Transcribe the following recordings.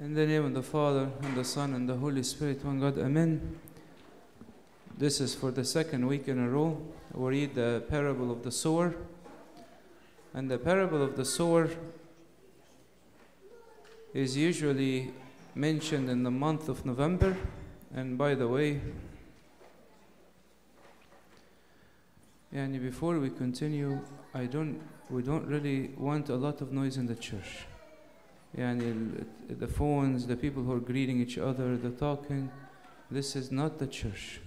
In the name of the Father, and the Son, and the Holy Spirit, one God, Amen. This is for the second week in a row. We read the parable of the sower. And the parable of the sower is usually mentioned in the month of November. And by the way, and before we continue, I don't, we don't really want a lot of noise in the church. Yani the phones, the people who are greeting each other, the talking. This is not the church.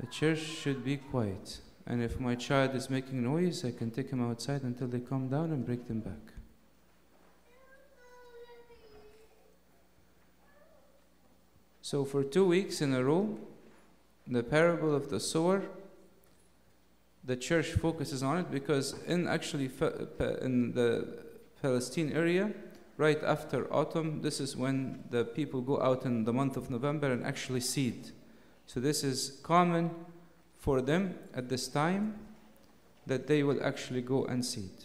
The church should be quiet. And if my child is making noise, I can take him outside until they calm down and bring them back. So, for two weeks in a row, the parable of the sower, the church focuses on it because in actually in the Palestine area right after autumn. This is when the people go out in the month of November and actually seed. So this is common for them at this time that they will actually go and seed.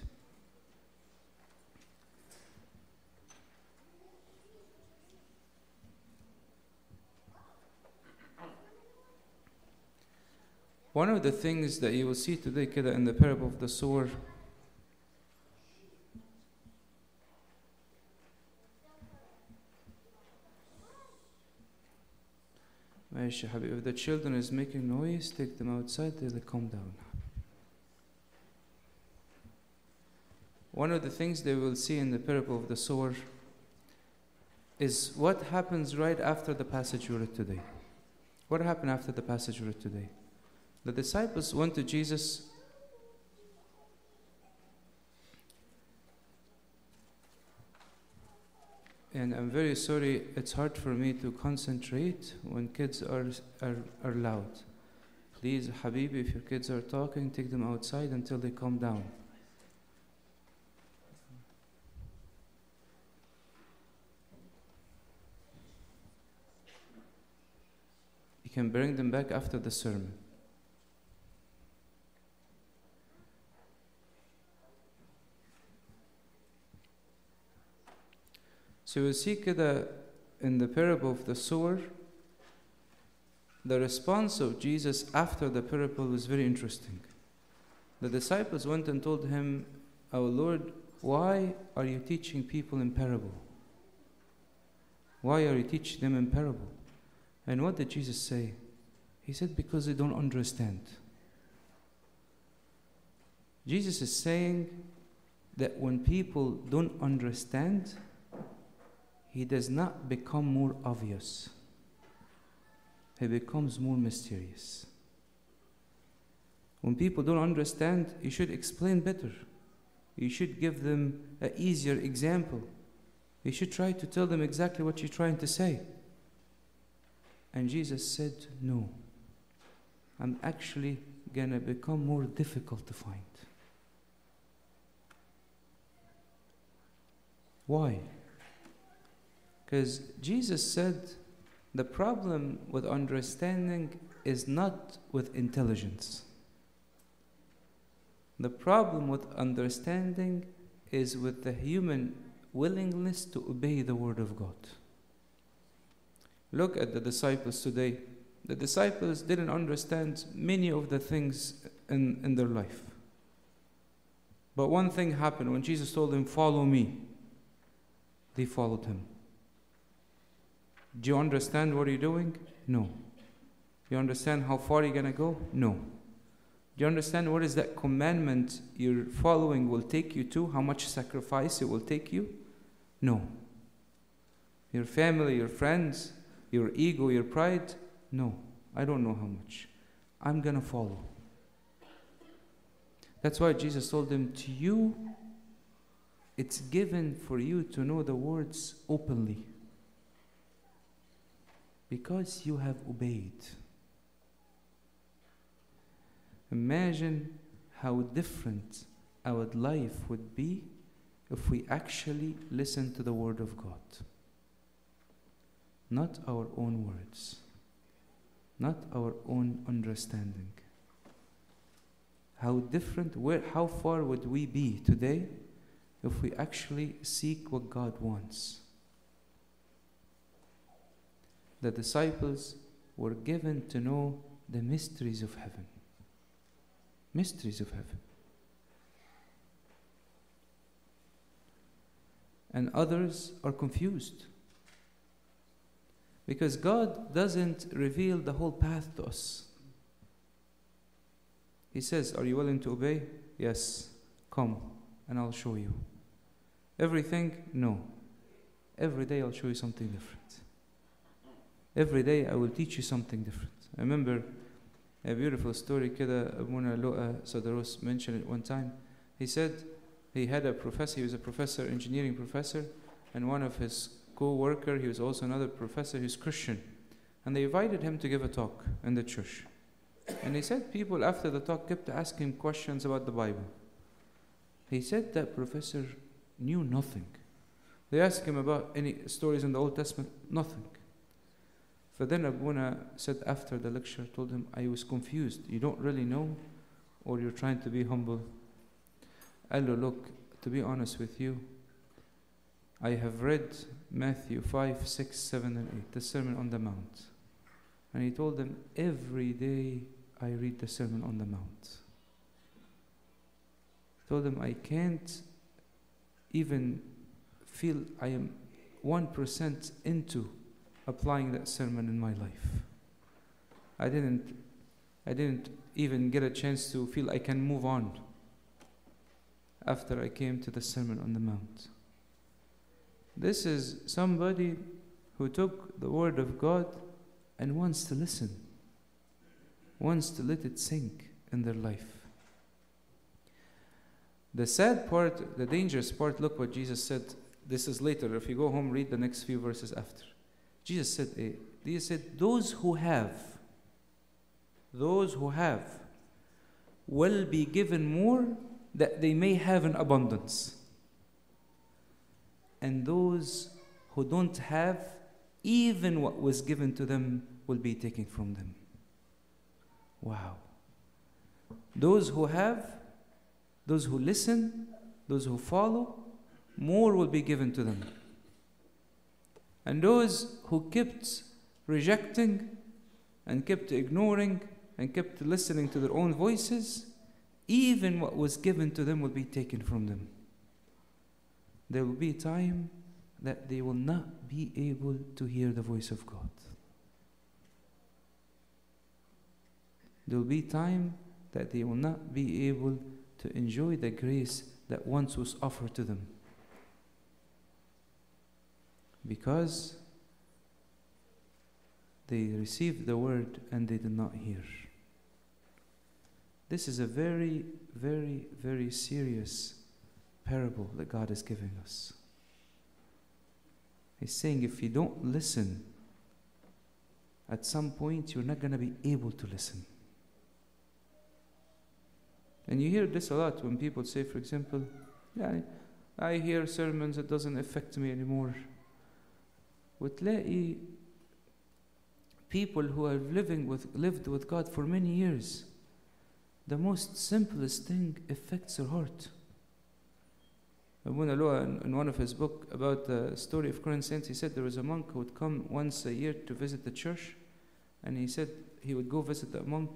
One of the things that you will see today, Keda, in the parable of the sower Aisha Habib, if the children is making noise, take them outside till they calm down. One of the things they will see in the parable of the sower is what happens right after the passage we read today. What happened after the passage we read today? The disciples went to Jesus and I'm very sorry, it's hard for me to concentrate when kids are, are, are loud. Please, Habibi, if your kids are talking, take them outside until they calm down. You can bring them back after the sermon. So you see that in the parable of the sower, the response of Jesus after the parable was very interesting. The disciples went and told him, Our Lord, why are you teaching people in parable? Why are you teaching them in parable? And what did Jesus say? He said, Because they don't understand. Jesus is saying that when people don't understand, he does not become more obvious, he becomes more mysterious. When people don't understand, you should explain better. You should give them an easier example. You should try to tell them exactly what you're trying to say. And Jesus said, No, I'm actually going to become more difficult to find. Why? Because Jesus said the problem with understanding is not with intelligence. The problem with understanding is with the human willingness to obey the Word of God. Look at the disciples today. The disciples didn't understand many of the things in, in their life. But one thing happened when Jesus told them, Follow me, they followed him. Do you understand what you're doing? No. Do you understand how far you're going to go? No. Do you understand what is that commandment you're following will take you to? How much sacrifice it will take you? No. Your family, your friends, your ego, your pride? No. I don't know how much. I'm going to follow. That's why Jesus told them, To you, it's given for you to know the words openly because you have obeyed. Imagine how different our life would be if we actually listen to the Word of God. Not our own words, not our own understanding. How different, where, how far would we be today if we actually seek what God wants the disciples were given to know the mysteries of heaven. Mysteries of heaven. And others are confused. Because God doesn't reveal the whole path to us. He says, Are you willing to obey? Yes. Come, and I'll show you. Everything? No. Every day I'll show you something different Every day I will teach you something different. I remember a beautiful story كده أبونا لؤى Sadaros mentioned it one time. He said he had a professor, he was a professor, engineering professor, and one of his co-worker, he was also another professor, he's Christian. And they invited him to give a talk in the church. And he said people after the talk kept asking him questions about the Bible. He said that professor knew nothing. They asked him about any stories in the Old Testament, nothing. So then Abuna said after the lecture, told him, I was confused. You don't really know, or you're trying to be humble. Allah, look, to be honest with you, I have read Matthew 5, 6, 7, and 8, the Sermon on the Mount. And he told them, Every day I read the Sermon on the Mount. He told them, I can't even feel I am 1% into applying that sermon in my life. I didn't I didn't even get a chance to feel I can move on after I came to the Sermon on the Mount. This is somebody who took the Word of God and wants to listen, wants to let it sink in their life. The sad part, the dangerous part, look what Jesus said. This is later. If you go home, read the next few verses after. Jesus said, eh, Jesus said, those who have, those who have, will be given more that they may have an abundance. And those who don't have, even what was given to them will be taken from them. Wow. Those who have, those who listen, those who follow, more will be given to them. And those who kept rejecting and kept ignoring and kept listening to their own voices, even what was given to them will be taken from them. There will be a time that they will not be able to hear the voice of God. There will be time that they will not be able to enjoy the grace that once was offered to them. Because they received the word and they did not hear. This is a very, very, very serious parable that God is giving us. He's saying if you don't listen, at some point you're not going to be able to listen. And you hear this a lot when people say, for example, yeah, I hear sermons, it doesn't affect me anymore. وتلاقي people who have living with, lived with God for many years, the most simplest thing affects their heart. Abuna Lua, in, in one of his book about the story of current saints, he said there was a monk who would come once a year to visit the church, and he said he would go visit that monk,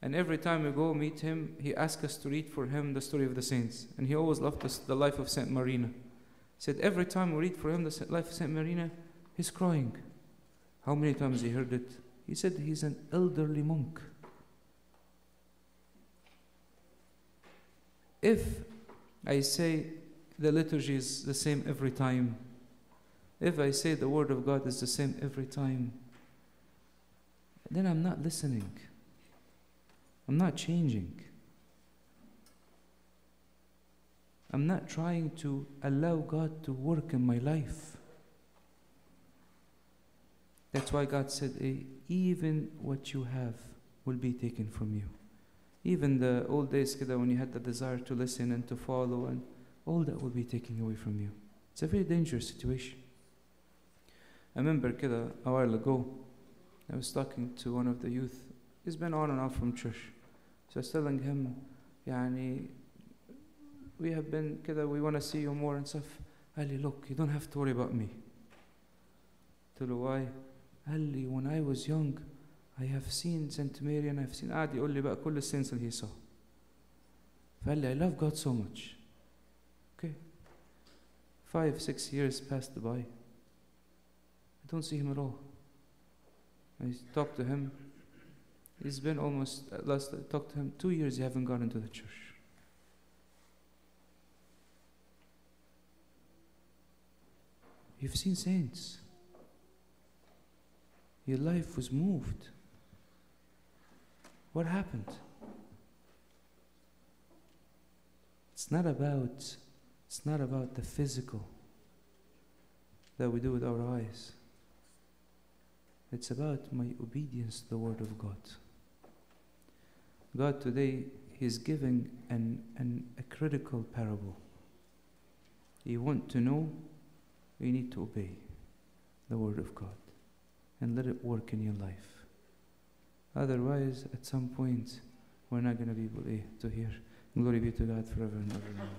and every time we go meet him, he asked us to read for him the story of the saints, and he always loved us, the life of Saint Marina. He said every time we read for him the life of Saint Marina, he's crying. How many times he heard it? He said he's an elderly monk. If I say the liturgy is the same every time, if I say the word of God is the same every time, then I'm not listening. I'm not changing. I'm not trying to allow God to work in my life. That's why God said, eh, even what you have will be taken from you. Even the old days, keda, when you had the desire to listen and to follow, and all that will be taken away from you. It's a very dangerous situation. I remember keda, a while ago, I was talking to one of the youth. He's been on and off from church. So I was telling him, yani, we have been, keda, we want to see you more and stuff. Ali, look, you don't have to worry about me. Tell why? قال لي when I was young I have seen Saint Mary and I've seen قعد يقول لي بقى كل السينس اللي he saw فقال لي I love God so much okay five six years passed by I don't see him at all I talked to him It's been almost, uh, last I talked to him, two years you haven't gone into the church. You've seen saints. Your life was moved. What happened? It's not about it's not about the physical that we do with our eyes. It's about my obedience to the word of God. God today is giving an, an, a critical parable. You want to know, you need to obey the word of God and let it work in your life. Otherwise, at some point, we're not going to be able to hear. Glory be to God forever and ever.